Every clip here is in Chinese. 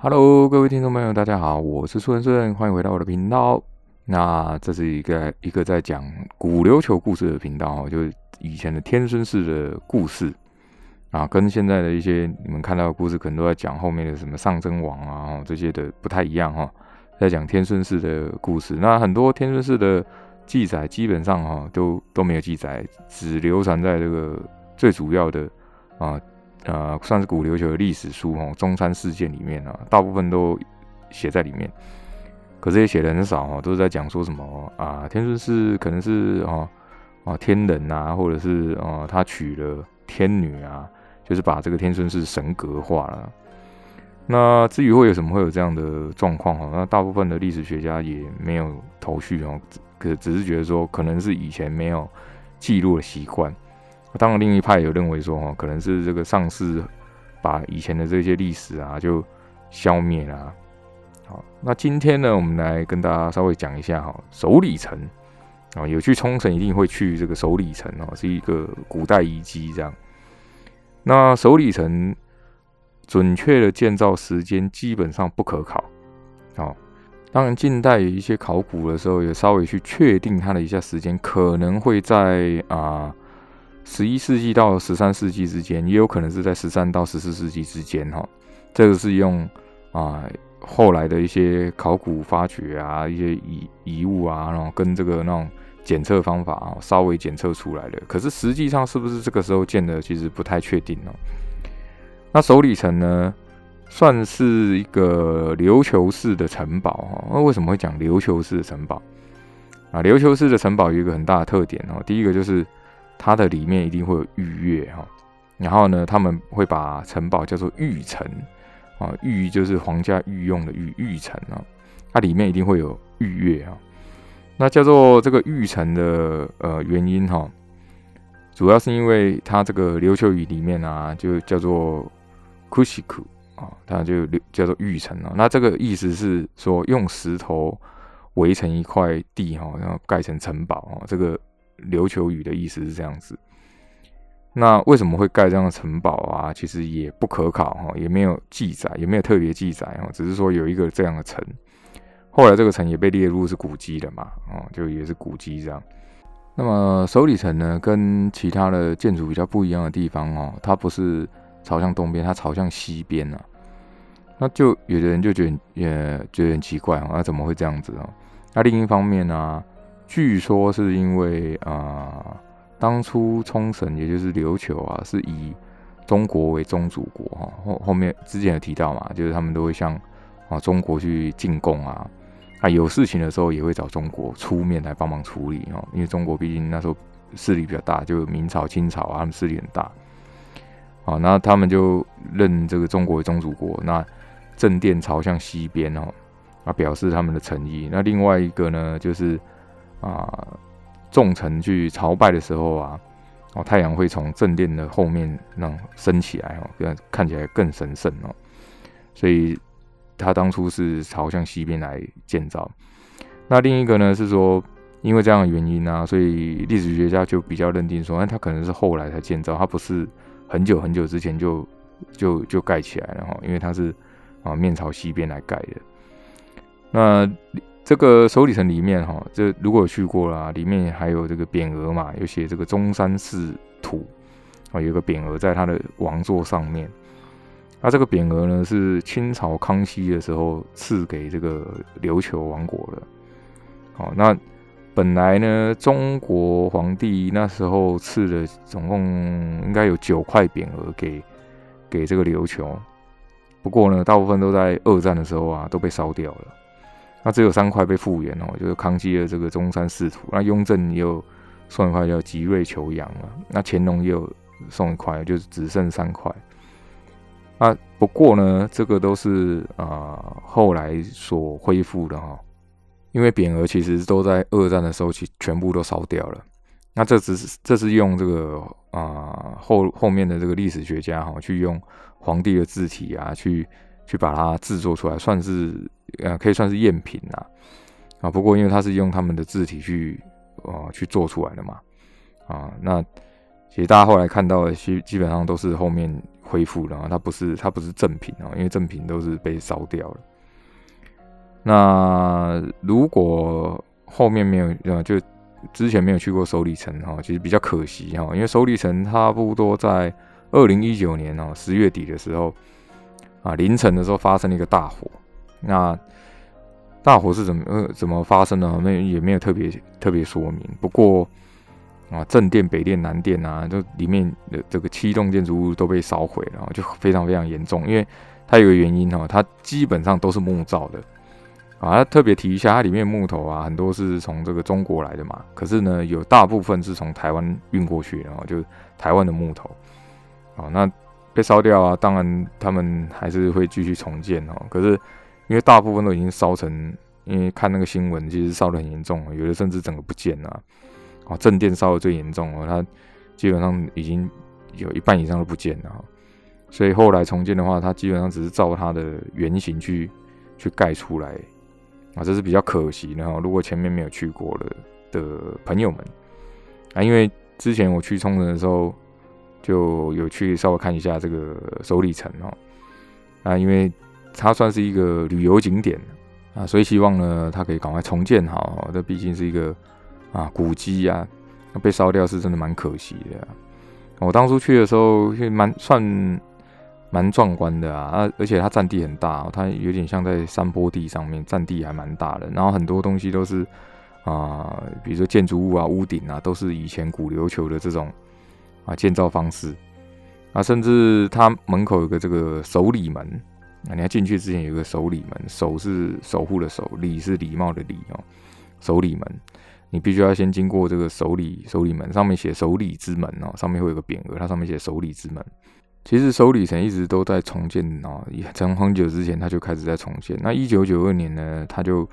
Hello，各位听众朋友，大家好，我是苏文顺，欢迎回到我的频道。那这是一个一个在讲古琉球故事的频道，就是以前的天孙氏的故事啊，跟现在的一些你们看到的故事，可能都在讲后面的什么上真王啊这些的不太一样哈，在讲天孙氏的故事。那很多天孙氏的记载基本上哈都都没有记载，只流传在这个最主要的啊。呃，算是古琉球的历史书哦，中山事件里面啊，大部分都写在里面。可是也写的很少哦，都是在讲说什么啊，天孙氏可能是哦啊天人啊，或者是哦他娶了天女啊，就是把这个天孙氏神格化了。那至于会有什么会有这样的状况哦，那大部分的历史学家也没有头绪哦，可只是觉得说可能是以前没有记录的习惯。当然，另一派有认为说，哈，可能是这个上世把以前的这些历史啊，就消灭了。好，那今天呢，我们来跟大家稍微讲一下哈，首里城啊，有去冲绳一定会去这个首里城哦，是一个古代遗迹这样。那首里城准确的建造时间基本上不可考。好，当然近代一些考古的时候，也稍微去确定它的一下时间，可能会在啊。十一世纪到十三世纪之间，也有可能是在十三到十四世纪之间，哈，这个是用啊后来的一些考古发掘啊，一些遗遗物啊，然后跟这个那种检测方法啊，稍微检测出来的。可是实际上是不是这个时候建的，其实不太确定哦。那首里城呢，算是一个琉球式的城堡哈。那为什么会讲琉球式的城堡啊？琉球式的城堡有一个很大的特点哦，第一个就是。它的里面一定会有御乐哈，然后呢，他们会把城堡叫做御城啊，御就是皇家御用的御御城啊，它里面一定会有御乐啊。那叫做这个御城的呃原因哈，主要是因为它这个琉球语里面啊，就叫做 kushiku 啊，它就叫做御城啊。那这个意思是说用石头围成一块地哈，然后盖成城堡啊，这个。琉球语的意思是这样子，那为什么会盖这样的城堡啊？其实也不可考哈，也没有记载，也没有特别记载哈，只是说有一个这样的城，后来这个城也被列入是古迹了嘛，哦，就也是古迹这样。那么首里城呢，跟其他的建筑比较不一样的地方哦，它不是朝向东边，它朝向西边呢。那就有的人就觉得也觉得很奇怪啊，那怎么会这样子哦？那另一方面呢？据说是因为啊，当初冲绳也就是琉球啊，是以中国为宗主国哈。后后面之前有提到嘛，就是他们都会向啊中国去进贡啊，啊有事情的时候也会找中国出面来帮忙处理哦。因为中国毕竟那时候势力比较大，就明朝、清朝啊，他们势力很大。好，那他们就认这个中国为宗主国，那正殿朝向西边哦，啊表示他们的诚意。那另外一个呢，就是。啊，众臣去朝拜的时候啊，哦，太阳会从正殿的后面那升起来哦，看看起来更神圣哦。所以他当初是朝向西边来建造。那另一个呢是说，因为这样的原因啊，所以历史学家就比较认定说，哎，他可能是后来才建造，他不是很久很久之前就就就盖起来了哈，因为他是啊面朝西边来盖的。那。这个首里城里面哈，这如果有去过啦，里面还有这个匾额嘛，有写这个中山市土啊，有个匾额在它的王座上面。那这个匾额呢，是清朝康熙的时候赐给这个琉球王国的。好，那本来呢，中国皇帝那时候赐了总共应该有九块匾额给给这个琉球，不过呢，大部分都在二战的时候啊，都被烧掉了。那只有三块被复原哦，就是康熙的这个中山仕途。那雍正也有送一块叫吉瑞求阳啊。那乾隆也有送一块，就是只剩三块。啊，不过呢，这个都是啊后来所恢复的哈，因为匾额其实都在二战的时候其全部都烧掉了。那这只是这是用这个啊后后面的这个历史学家哈去用皇帝的字体啊去去把它制作出来，算是。呃，可以算是赝品呐，啊，不过因为它是用他们的字体去，呃，去做出来的嘛，啊，那其实大家后来看到的，基基本上都是后面恢复了，它不是它不是正品啊，因为正品都是被烧掉了。那如果后面没有呃，就之前没有去过首里城哈，其实比较可惜哈，因为首里城差不多在二零一九年哦十月底的时候啊凌晨的时候发生了一个大火，那大火是怎么呃怎么发生的？没也没有特别特别说明，不过。啊，正殿、北殿、南殿啊，就里面的这个七栋建筑物都被烧毁了，就非常非常严重。因为它有个原因哦，它基本上都是木造的啊。特别提一下，它里面木头啊，很多是从这个中国来的嘛。可是呢，有大部分是从台湾运过去，然后就台湾的木头。哦，那被烧掉啊，当然他们还是会继续重建哦。可是因为大部分都已经烧成，因为看那个新闻，其实烧得很严重，有的甚至整个不见了。啊，正殿烧的最严重哦，它基本上已经有一半以上都不见了，所以后来重建的话，它基本上只是照它的原型去去盖出来，啊，这是比较可惜的哈。如果前面没有去过了的朋友们啊，因为之前我去冲绳的时候就有去稍微看一下这个首里城哦，啊，因为它算是一个旅游景点啊，所以希望呢，它可以赶快重建好，这毕竟是一个。啊，古迹呀，被烧掉是真的蛮可惜的。我当初去的时候，蛮算蛮壮观的啊，啊，而且它占地很大，它有点像在山坡地上面，占地还蛮大的。然后很多东西都是啊，比如说建筑物啊、屋顶啊，都是以前古琉球的这种啊建造方式啊，甚至它门口有个这个守礼门啊，你要进去之前有个守礼门，守是守护的守，礼是礼貌的礼哦，守礼门。你必须要先经过这个守礼守礼门，上面写守礼之门哦，上面会有个匾额，它上面写守礼之门。其实守礼城一直都在重建哦，从很久之前它就开始在重建。那一九九二年呢，它就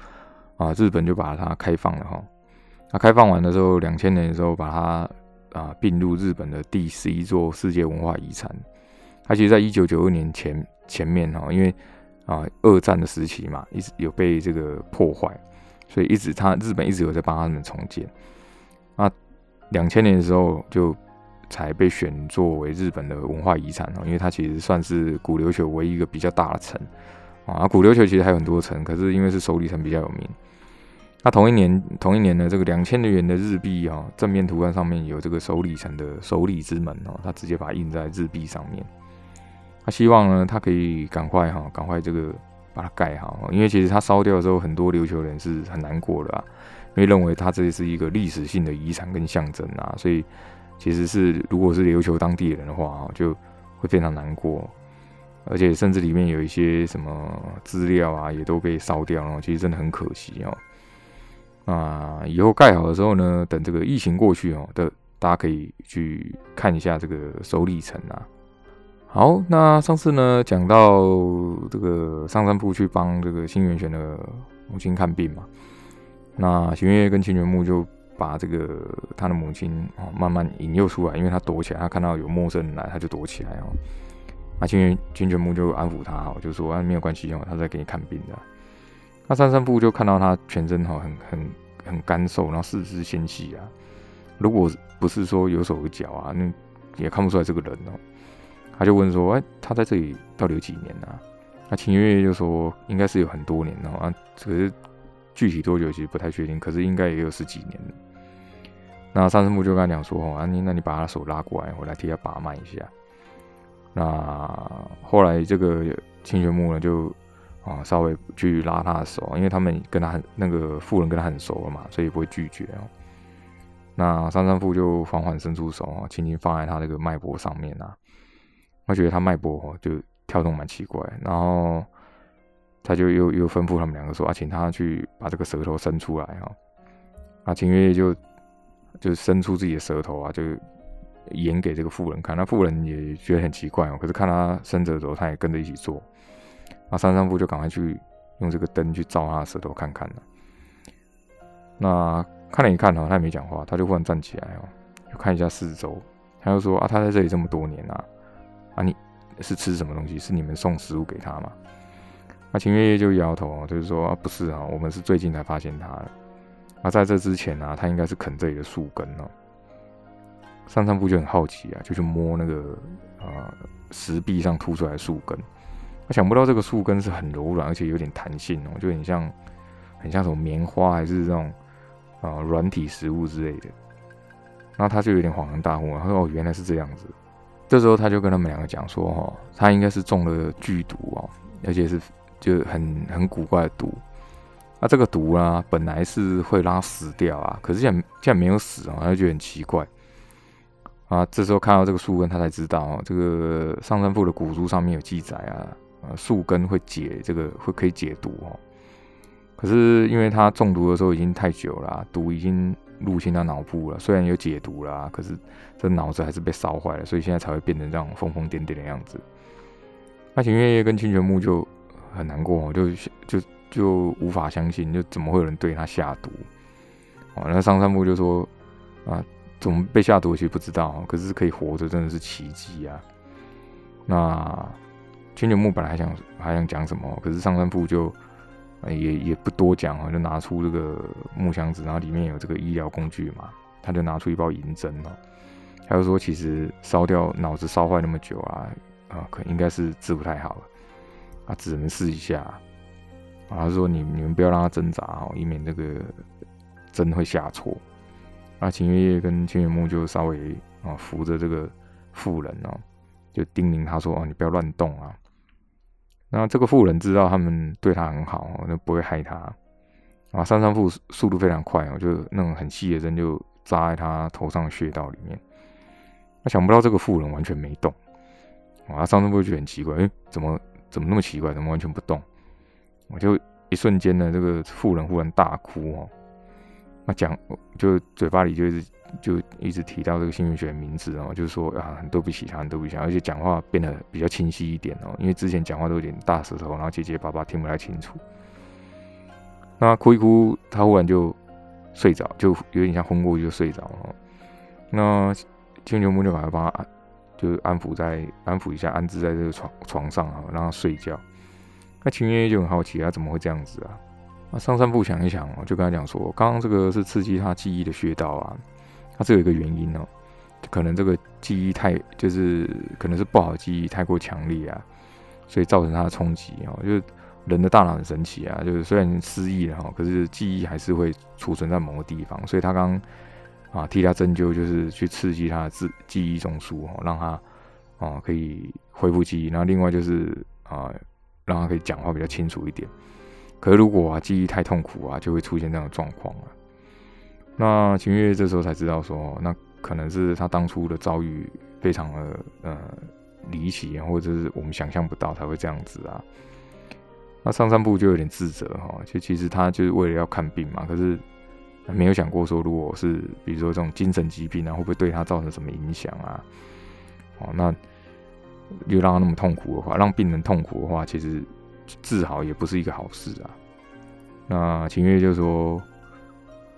啊日本就把它开放了哈。那开放完的时候，两千年的时候把它啊并入日本的第十一座世界文化遗产。它其实在一九九二年前前面哈，因为啊二战的时期嘛，一直有被这个破坏。所以一直它日本一直有在帮他们重建，那两千年的时候就才被选作为日本的文化遗产哦，因为它其实算是古琉球唯一一个比较大的城啊。古琉球其实还有很多城，可是因为是首里城比较有名。那同一年同一年呢，这个两千日元的日币啊，正面图案上面有这个首里城的首里之门哦，他直接把它印在日币上面。他希望呢，他可以赶快哈，赶快这个。把它盖好，因为其实它烧掉的时候，很多琉球人是很难过的啊，因为认为它这是一个历史性的遗产跟象征啊，所以其实是如果是琉球当地人的话啊，就会非常难过，而且甚至里面有一些什么资料啊，也都被烧掉了，其实真的很可惜哦。啊，以后盖好的时候呢，等这个疫情过去哦，的大家可以去看一下这个首里城啊。好，那上次呢讲到这个上山铺去帮这个新元玄的母亲看病嘛，那新月跟清泉木就把这个他的母亲啊慢慢引诱出来，因为他躲起来，他看到有陌生人来，他就躲起来哦。那清源清泉木就安抚他哦，就说啊没有关系哦，他在给你看病的。那上山部就看到他全身哈很很很干瘦，然后四肢纤细啊，如果不是说有手有脚啊，那也看不出来这个人哦。他就问说：“哎，他在这里到底有几年呢？”那秦月月就说：“应该是有很多年了啊，可是具体多久其实不太确定，可是应该也有十几年。”那三生木就跟他讲说：“哦，啊你那你把他手拉过来，我来替他把脉一下。”那后来这个清玄木呢，就啊稍微去拉他的手，因为他们跟他很那个妇人跟他很熟了嘛，所以不会拒绝哦。那三三富就缓缓伸出手啊，轻轻放在他那个脉搏上面啊。他觉得他脉搏哦，就跳动蛮奇怪，然后他就又又吩咐他们两个说啊，请他去把这个舌头伸出来哈。啊，秦月就就伸出自己的舌头啊，就演给这个妇人看。那妇人也觉得很奇怪哦，可是看他伸舌头，他也跟着一起做。那三三夫就赶快去用这个灯去照他的舌头看看了。那看了一看哦，他也没讲话，他就忽然站起来哦，就看一下四周，他就说啊，他在这里这么多年啊。啊，你是吃什么东西？是你们送食物给他吗？那秦月月就摇头，就是说啊，不是啊，我们是最近才发现他的。那在这之前呢，他应该是啃这里的树根哦。上上部就很好奇啊，就去摸那个啊石壁上凸出来的树根。他想不到这个树根是很柔软，而且有点弹性哦，就很像很像什么棉花还是这种啊软体食物之类的。然后他就有点恍然大悟，他说：“哦，原来是这样子。”这时候他就跟他们两个讲说：“哈，他应该是中了剧毒哦，而且是就很很古怪的毒。那这个毒啊，本来是会让他死掉啊，可是现在现在没有死啊，他就觉得很奇怪。啊，这时候看到这个树根，他才知道哦，这个上山部的古书上面有记载啊，树根会解这个会可以解毒哦。可是因为他中毒的时候已经太久了，毒已经。”入侵他脑部了，虽然有解毒了，可是这脑子还是被烧坏了，所以现在才会变成这样疯疯癫癫的样子。那秦月夜跟清泉木就很难过，就就就无法相信，就怎么会有人对他下毒？哦，那上山木就说啊，怎么被下毒其实不知道，可是可以活着真的是奇迹啊。那清泉木本来还想还想讲什么，可是上山富就。也也不多讲啊，就拿出这个木箱子，然后里面有这个医疗工具嘛，他就拿出一包银针哦，他就说其实烧掉脑子烧坏那么久啊，啊，可应该是治不太好了，啊，只能试一下，啊，他说你你们不要让他挣扎哦，以免这个针会下错，啊，秦月月跟千月木就稍微啊扶着这个妇人哦，就叮咛他说哦，你不要乱动啊。那这个妇人知道他们对他很好，就不会害他。啊，三三妇速度非常快我，就那种很细的针就扎在他头上的穴道里面。那想不到这个妇人完全没动，啊，三三妇就很奇怪，哎，怎么怎么那么奇怪，怎么完全不动？我就一瞬间呢，这个妇人忽然大哭哦，那讲就嘴巴里就是。就一直提到这个幸运学的名字哦，就是说啊，很对不起他，很对不起，而且讲话变得比较清晰一点哦，因为之前讲话都有点大舌头，然后结结巴巴，听不太清楚。那哭一哭，他忽然就睡着，就有点像昏过去就睡着了。那青牛木就把他帮他就安抚在安抚一下，安置在这个床床上啊，让他睡觉。那秦月就很好奇，他怎么会这样子啊？上山部想一想哦，就跟他讲说，刚刚这个是刺激他记忆的穴道啊。它是有一个原因哦，可能这个记忆太就是可能是不好记忆太过强烈啊，所以造成他的冲击哦。就是人的大脑很神奇啊，就是虽然失忆了哈，可是记忆还是会储存在某个地方。所以他刚啊替他针灸，就是去刺激他的记记忆中枢哦，让他啊可以恢复记忆。然后另外就是啊让他可以讲话比较清楚一点。可是如果啊记忆太痛苦啊，就会出现这样的状况啊。那秦月这时候才知道说，那可能是他当初的遭遇非常的呃离奇，或者是我们想象不到才会这样子啊。那上山部就有点自责哈，就其实他就是为了要看病嘛，可是没有想过说，如果是比如说这种精神疾病啊，会不会对他造成什么影响啊？哦，那又让他那么痛苦的话，让病人痛苦的话，其实治好也不是一个好事啊。那秦月就说。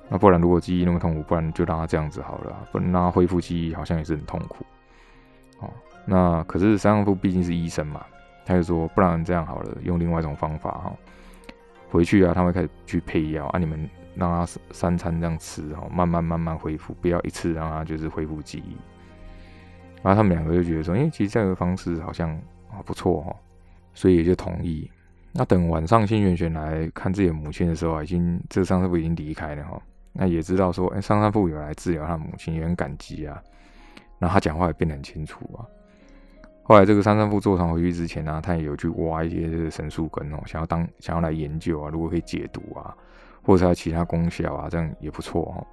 那不然，如果记忆那么痛苦，不然就让他这样子好了。不然让他恢复记忆，好像也是很痛苦。哦，那可是三上夫毕竟是医生嘛，他就说，不然这样好了，用另外一种方法哈，回去啊，他会开始去配药啊，你们让他三餐这样吃哈，慢慢慢慢恢复，不要一次让他就是恢复记忆。然后他们两个就觉得说，哎，其实这个方式好像啊不错哈，所以也就同意。那等晚上新元玄来看自己的母亲的时候，已经这个上师傅已经离开了哈。那也知道说，哎，上山父有来治疗他母亲，也很感激啊。那他讲话也变得很清楚啊。后来这个三山父坐船回去之前呢，他也有去挖一些这个神树根哦，想要当想要来研究啊，如果可以解毒啊，或者有其他功效啊，这样也不错哈。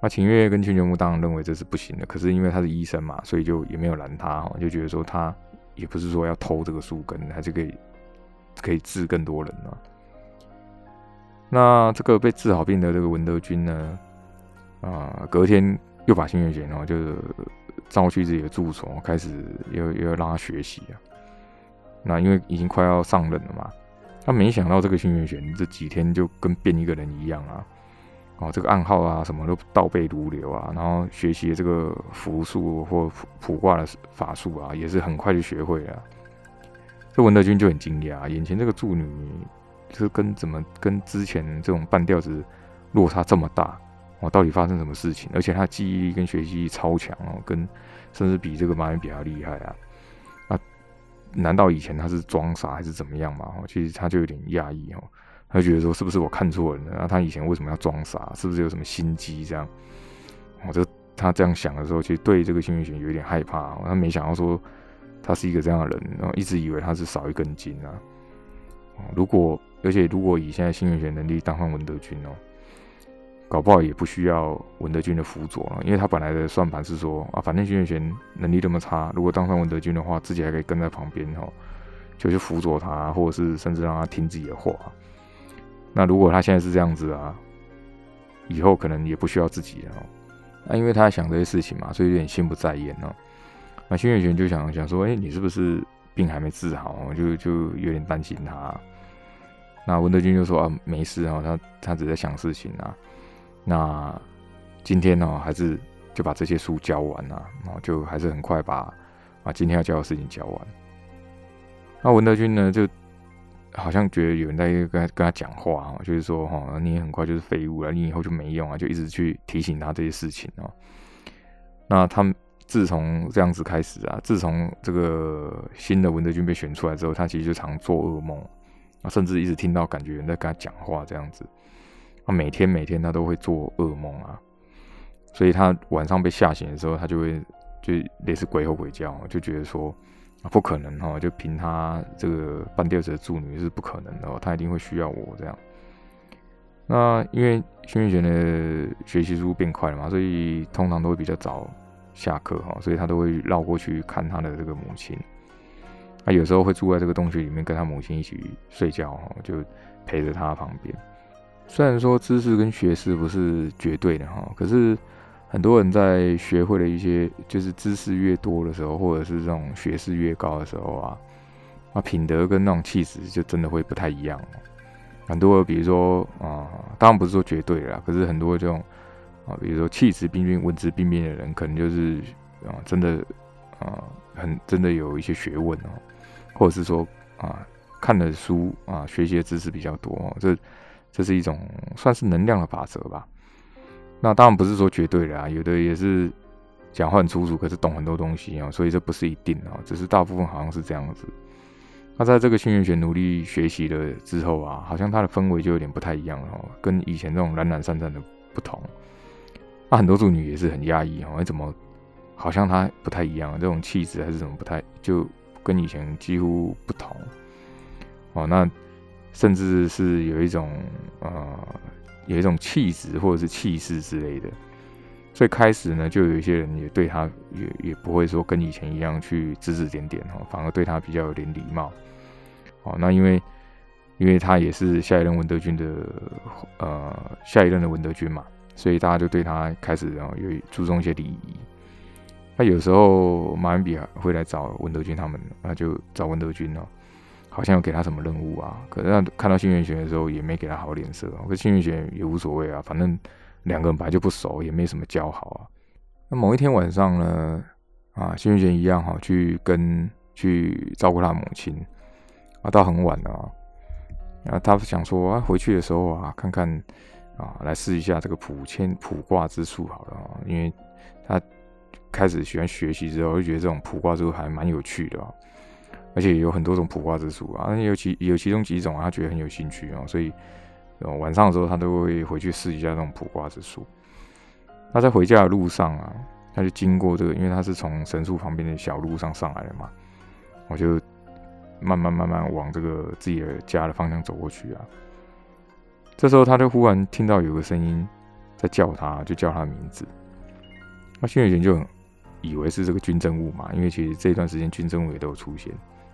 那秦月跟青泉木当然认为这是不行的，可是因为他是医生嘛，所以就也没有拦他哈，就觉得说他也不是说要偷这个树根，还是可以可以治更多人呢。那这个被治好病的这个文德军呢，啊，隔天又把新元玄哦，就是召去自己的住所，开始又又要让他学习啊。那因为已经快要上任了嘛，他没想到这个新元玄这几天就跟变一个人一样啊，哦，这个暗号啊什么都倒背如流啊，然后学习这个符术或卜卦的法术啊，也是很快就学会了。这文德军就很惊讶，眼前这个助女。就是跟怎么跟之前这种半吊子落差这么大哦，到底发生什么事情？而且他记忆力跟学习力超强哦，跟甚至比这个马恩比较厉害啊！啊，难道以前他是装傻还是怎么样嘛？哦，其实他就有点讶异哦，他就觉得说是不是我看错人了？那他以前为什么要装傻？是不是有什么心机这样？我就他这样想的时候，其实对这个幸运选有点害怕。他没想到说他是一个这样的人，然后一直以为他是少一根筋啊。如果而且如果以现在幸运选能力当上文德军哦。搞不好也不需要文德军的辅佐了，因为他本来的算盘是说啊，反正徐远玄能力这么差，如果当上文德军的话，自己还可以跟在旁边哈，就去辅佐他，或者是甚至让他听自己的话。那如果他现在是这样子啊，以后可能也不需要自己了。那因为他在想这些事情嘛，所以有点心不在焉呢。那徐远玄就想想说，哎，你是不是病还没治好？就就有点担心他。那文德军就说啊，没事啊，他他只在想事情啊。那今天呢，还是就把这些书教完啊，然后就还是很快把啊今天要教的事情教完。那文德军呢，就好像觉得有人在跟他跟他讲话啊，就是说哈，你很快就是废物了，你以后就没用啊，就一直去提醒他这些事情啊。那他自从这样子开始啊，自从这个新的文德军被选出来之后，他其实就常做噩梦啊，甚至一直听到感觉人在跟他讲话这样子。他每天每天他都会做噩梦啊，所以他晚上被吓醒的时候，他就会就类似鬼吼鬼叫，就觉得说不可能哈，就凭他这个半吊子的助女是不可能的，哦他一定会需要我这样。那因为轩辕玄的学习速度变快了嘛，所以通常都会比较早下课哈，所以他都会绕过去看他的这个母亲。他有时候会住在这个洞穴里面，跟他母亲一起睡觉哈，就陪着他旁边。虽然说知识跟学识不是绝对的哈，可是很多人在学会了一些，就是知识越多的时候，或者是这种学识越高的时候啊，啊品德跟那种气质就真的会不太一样。很多比如说啊，当然不是说绝对啦，可是很多这种啊，比如说气质彬彬、文质彬彬的人，可能就是啊，真的啊，很真的有一些学问哦，或者是说啊，看的书啊，学习的知识比较多哦，这。这是一种算是能量的法则吧。那当然不是说绝对的啊，有的也是讲话很粗俗，可是懂很多东西啊，所以这不是一定啊，只是大部分好像是这样子。那在这个幸运学努力学习了之后啊，好像他的氛围就有点不太一样了，跟以前那种懒懒散散的不同。那很多助女也是很压抑哦，怎么好像他不太一样，这种气质还是怎么不太，就跟以前几乎不同哦。那。甚至是有一种呃，有一种气质或者是气势之类的。最开始呢，就有一些人也对他也也不会说跟以前一样去指指点点哈，反而对他比较有点礼貌。哦，那因为因为他也是下一任文德军的呃下一任的文德军嘛，所以大家就对他开始然后有注重一些礼仪。那有时候马恩比会来找文德军他们，那就找文德军了。好像要给他什么任务啊？可是他看到幸运玄的时候，也没给他好脸色。可幸运玄也无所谓啊，反正两个人本来就不熟，也没什么交好啊。那某一天晚上呢，啊，幸运玄一样哈，去跟去照顾他母亲啊，到很晚了啊。然后他想说啊，回去的时候啊，看看啊，来试一下这个卜签卜卦之术好了啊，因为他开始喜欢学习之后，就觉得这种卜卦之术还蛮有趣的啊。而且有很多种卜卦之术啊，有其有其中几种啊，他觉得很有兴趣啊，所以晚上的时候他都会回去试一下这种卜卦之术。那在回家的路上啊，他就经过这个，因为他是从神树旁边的小路上上来的嘛，我就慢慢慢慢往这个自己的家的方向走过去啊。这时候他就忽然听到有个声音在叫他，就叫他的名字。那新月玄就以为是这个军政务嘛，因为其实这段时间军政务也都有出现。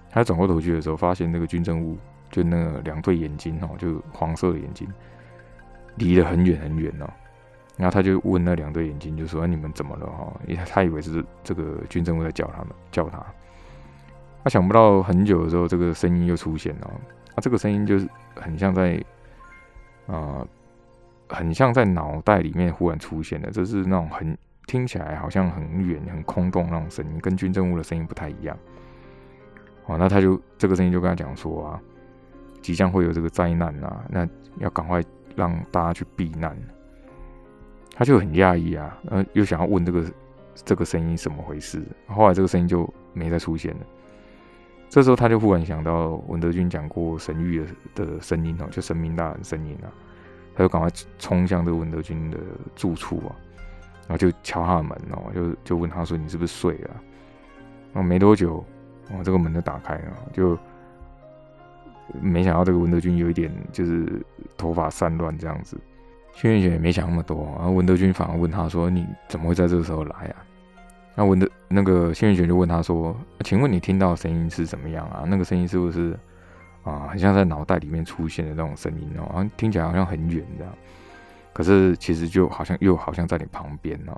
他转过头去的时候，发现那个军政务就那两对眼睛哦，就黄色的眼睛，离得很远很远哦。然后他就问那两对眼睛，就说：“你们怎么了？”哈，他以为是这个军政务在叫他们，叫他。他想不到很久的时候，这个声音又出现了。啊，这个声音就是很像在，呃，很像在脑袋里面忽然出现的，这是那种很听起来好像很远、很空洞那种声音，跟军政务的声音不太一样。哦，那他就这个声音就跟他讲说啊，即将会有这个灾难呐，那要赶快让大家去避难。他就很讶异啊，呃，又想要问这个这个声音怎么回事，后来这个声音就没再出现了。这时候他就忽然想到文德军讲过神谕的的声音哦，就神明大人声音啊，他就赶快冲向这个文德军的住处啊，然后就敲他的门哦，就就问他说：“你是不是睡了？”然后没多久，哦，这个门就打开了，就没想到这个文德军有一点就是头发散乱这样子。轩辕玄也没想那么多，然后文德军反而问他说：“你怎么会在这个时候来啊？”那文德那个幸运玄就问他说：“请问你听到声音是怎么样啊？那个声音是不是啊，很像在脑袋里面出现的那种声音哦？好像听起来好像很远这样，可是其实就好像又好像在你旁边哦。”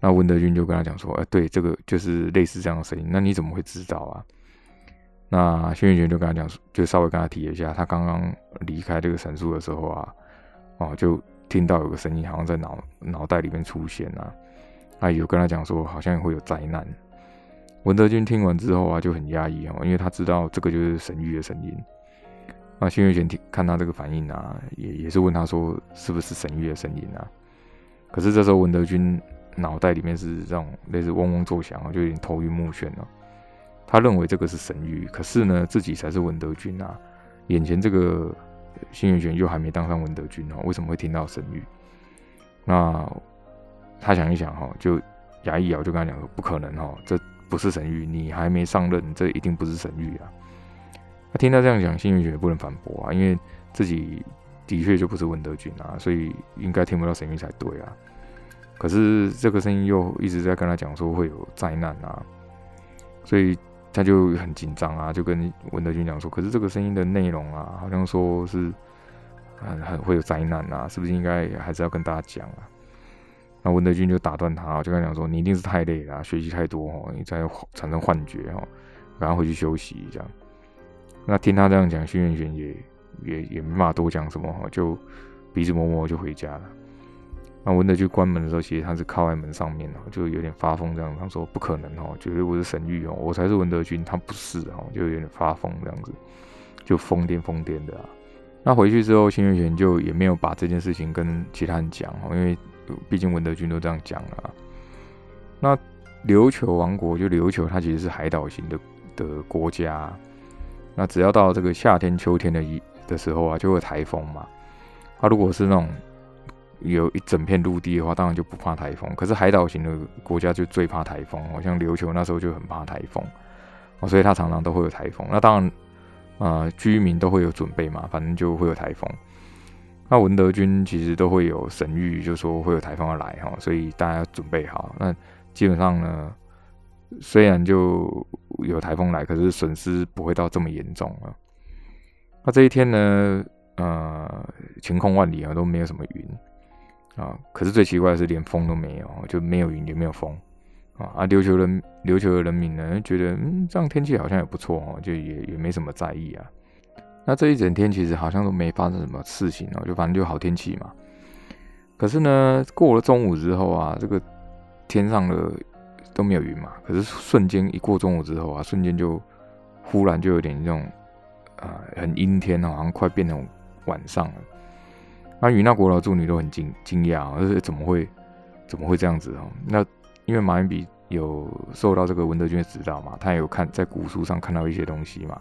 那文德军就跟他讲说：“哎，对，这个就是类似这样的声音。那你怎么会知道啊？”那幸运玄就跟他讲，就稍微跟他提了一下，他刚刚离开这个神树的时候啊，哦，就听到有个声音好像在脑脑袋里面出现啊。他有跟他讲说，好像会有灾难。文德军听完之后啊，就很压抑哦，因为他知道这个就是神谕的声音。那新月玄听看他这个反应啊，也也是问他说，是不是神谕的声音啊？可是这时候文德军脑袋里面是这种类似嗡嗡作响啊，就有点头晕目眩了。他认为这个是神谕，可是呢，自己才是文德军啊。眼前这个新月玄又还没当上文德军哦，为什么会听到神谕？那？他想一想哈，就牙一咬，就跟他讲说：“不可能哈，这不是神谕，你还没上任，这一定不是神谕啊。”他听他这样讲，幸运学也不能反驳啊，因为自己的确就不是文德军啊，所以应该听不到神谕才对啊。可是这个声音又一直在跟他讲说会有灾难啊，所以他就很紧张啊，就跟文德军讲说：“可是这个声音的内容啊，好像说是很很会有灾难啊，是不是应该还是要跟大家讲啊？”那文德军就打断他，就跟他讲说：“你一定是太累了，学习太多哦，你才产生幻觉哦，赶快回去休息。”这样，那听他这样讲，轩辕玄也也也没法多讲什么哈，就鼻子摸摸就回家了。那文德军关门的时候，其实他是靠在门上面哦，就有点发疯这样。他说：“不可能哦，绝对我是神谕哦，我才是文德军，他不是哦，就有点发疯这样子，就疯癫疯癫的啊。”那回去之后，轩辕玄就也没有把这件事情跟其他人讲哦，因为。毕竟文德军都这样讲了，那琉球王国就琉球，它其实是海岛型的的国家。那只要到这个夏天、秋天的一的时候啊，就会台风嘛。它如果是那种有一整片陆地的话，当然就不怕台风。可是海岛型的国家就最怕台风，好像琉球那时候就很怕台风，所以它常常都会有台风。那当然，呃，居民都会有准备嘛，反正就会有台风。那文德军其实都会有神谕，就说会有台风要来哈，所以大家要准备好。那基本上呢，虽然就有台风来，可是损失不会到这么严重啊。那这一天呢，呃，晴空万里啊，都没有什么云啊。可是最奇怪的是，连风都没有，就没有云也没有风啊。啊，琉球人琉球的人民呢，觉得嗯，这样天气好像也不错哦，就也也没什么在意啊。那这一整天其实好像都没发生什么事情哦，就反正就好天气嘛。可是呢，过了中午之后啊，这个天上的都没有云嘛。可是瞬间一过中午之后啊，瞬间就忽然就有点那种啊很阴天，好像快变成晚上了。那云那国老助女都很惊惊讶，就是怎么会怎么会这样子哦？那因为马云比有受到这个文德军的指导嘛，他也有看在古书上看到一些东西嘛。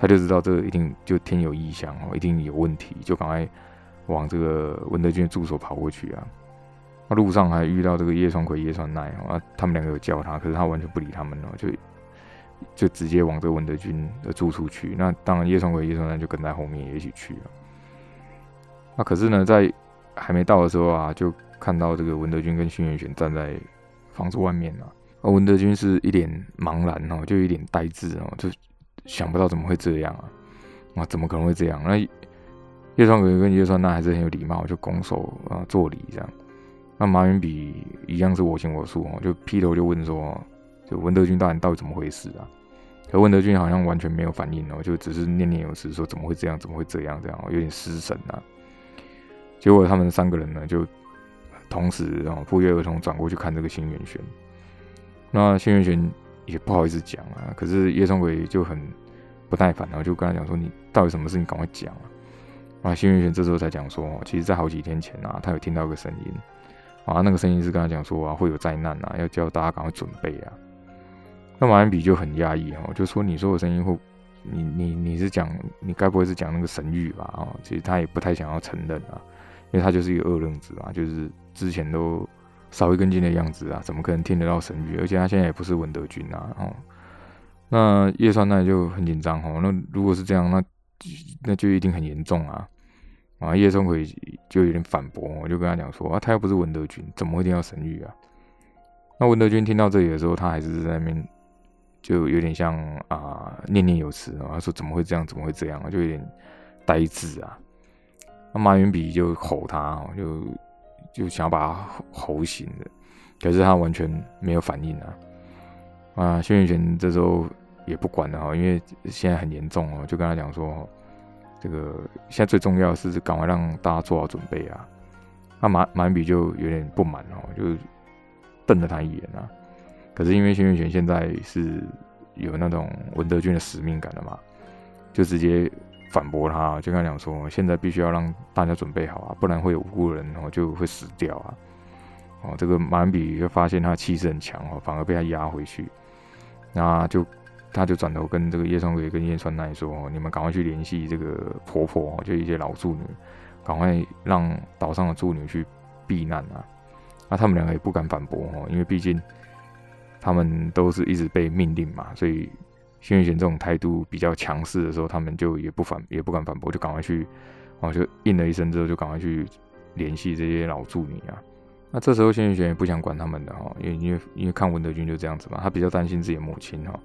他就知道这一定就天有异象哦，一定有问题，就赶快往这个文德军的住所跑过去啊。那路上还遇到这个叶双奎、叶川奈啊，他们两个有叫他，可是他完全不理他们哦，就就直接往这个文德军的住处去。那当然，叶双奎、叶川奈就跟在后面也一起去了。那可是呢，在还没到的时候啊，就看到这个文德军跟新元玄站在房子外面啊。而文德军是一脸茫然哦，就有点呆滞哦，就。想不到怎么会这样啊！啊，怎么可能会这样？那叶双鬼跟叶双那还是很有礼貌，就拱手啊作礼这样。那马云比一样是我行我素哦，就劈头就问说：“就文德军大人到底怎么回事啊？”可文德军好像完全没有反应哦，就只是念念有词说：“怎么会这样？怎么会这样？这样有点失神啊。”结果他们三个人呢，就同时啊不约而同转过去看这个新元玄。那新元玄。也不好意思讲啊，可是叶双鬼就很不耐烦，然后就跟他讲说：“你到底什么事？你赶快讲啊！”啊，新月玄这时候才讲说，其实，在好几天前啊，他有听到个声音，啊，那个声音是跟他讲说啊，会有灾难啊，要叫大家赶快准备啊。那马恩比就很压抑哦，就说你说的声音会，你你你是讲，你该不会是讲那个神谕吧？啊，其实他也不太想要承认啊，因为他就是一个二愣子嘛，就是之前都少一根筋的样子啊，怎么可能听得到神谕？而且他现在也不是文德军啊，哦，那叶川那就很紧张哦，那如果是这样，那。那就一定很严重啊！啊，叶松奎就有点反驳，我就跟他讲说啊，他又不是文德军，怎么会听到神谕啊？那文德军听到这里的时候，他还是在那边就有点像啊念念有词啊，他说怎么会这样，怎么会这样，就有点呆滞啊。那马云比就吼他，就就想要把他吼醒的，可是他完全没有反应啊。啊，轩辕玄这时候。也不管了哈，因为现在很严重哦，就跟他讲说，这个现在最重要的是赶快让大家做好准备啊。那马马云比就有点不满哦，就瞪了他一眼啊。可是因为轩辕玄现在是有那种文德军的使命感的嘛，就直接反驳他，就跟他讲说，现在必须要让大家准备好啊，不然会有无辜人哦就会死掉啊。哦，这个马恩比就发现他气势很强哦，反而被他压回去，那就。他就转头跟这个叶双鬼跟叶川奈说：“你们赶快去联系这个婆婆，就一些老助女，赶快让岛上的助女去避难啊！”那他们两个也不敢反驳哦，因为毕竟他们都是一直被命令嘛，所以轩辕玄这种态度比较强势的时候，他们就也不反也不敢反驳，就赶快去哦，就应了一声之后，就赶快去联系这些老助女啊。那这时候轩辕玄也不想管他们的哈，因为因为因为看文德军就这样子嘛，他比较担心自己的母亲哈。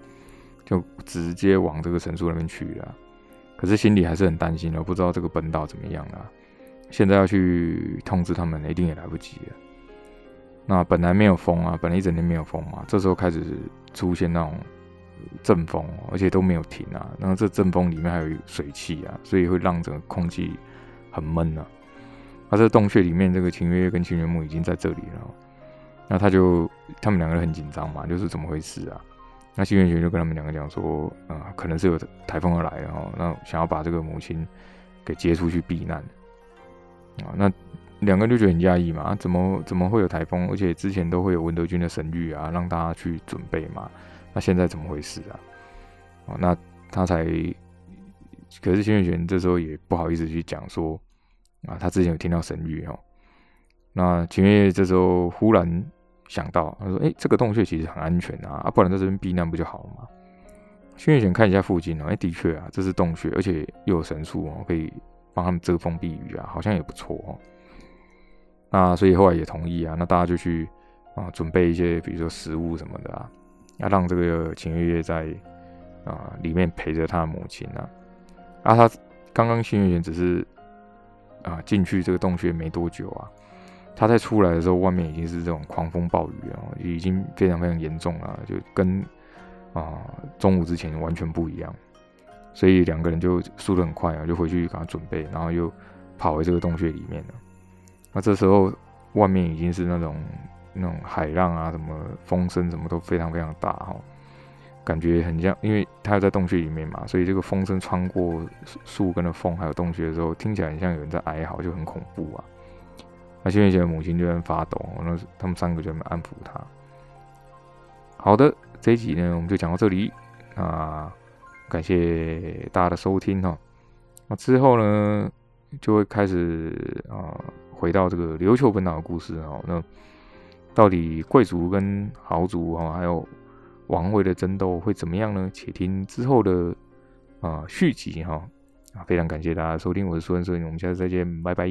就直接往这个神树那边去了，可是心里还是很担心的，不知道这个本岛怎么样啊。现在要去通知他们，一定也来不及了。那本来没有风啊，本来一整天没有风嘛，这时候开始出现那种阵风，而且都没有停啊。然后这阵风里面还有水汽啊，所以会让整个空气很闷啊。那这洞穴里面，这个秦月跟秦月木已经在这里了。那他就他们两个人很紧张嘛，就是怎么回事啊？那新元玄就跟他们两个讲说，啊，可能是有台风而来了哈，那想要把这个母亲给接出去避难，啊，那两个人就觉得很讶异嘛，怎么怎么会有台风？而且之前都会有文德军的神谕啊，让大家去准备嘛，那现在怎么回事啊？哦，那他才，可是新元玄这时候也不好意思去讲说，啊，他之前有听到神谕哦，那秦月这时候忽然。想到他说：“哎，这个洞穴其实很安全啊，啊，不然在这边避难不就好了吗？”轩辕玄看一下附近哦，哎，的确啊，这是洞穴，而且又有神树哦，可以帮他们遮风避雨啊，好像也不错哦。那所以后来也同意啊，那大家就去啊准备一些，比如说食物什么的啊，要让这个秦月月在啊里面陪着他的母亲啊。啊，他刚刚轩辕玄只是啊进去这个洞穴没多久啊。他在出来的时候，外面已经是这种狂风暴雨啊，已经非常非常严重了，就跟啊中午之前完全不一样。所以两个人就速度很快啊，就回去赶快准备，然后又跑回这个洞穴里面了。那这时候外面已经是那种那种海浪啊，什么风声什么都非常非常大哈，感觉很像，因为他在洞穴里面嘛，所以这个风声穿过树根的缝还有洞穴的时候，听起来很像有人在哀嚎，就很恐怖啊。那谢元贤的母亲就在发抖，那他们三个就在安抚他。好的，这一集呢，我们就讲到这里啊，感谢大家的收听哈。那之后呢，就会开始啊，回到这个琉球本岛的故事哈。那到底贵族跟豪族啊，还有王位的争斗会怎么样呢？且听之后的啊续集哈。啊，非常感谢大家收听，我是苏恩，所以我们下次再见，拜拜。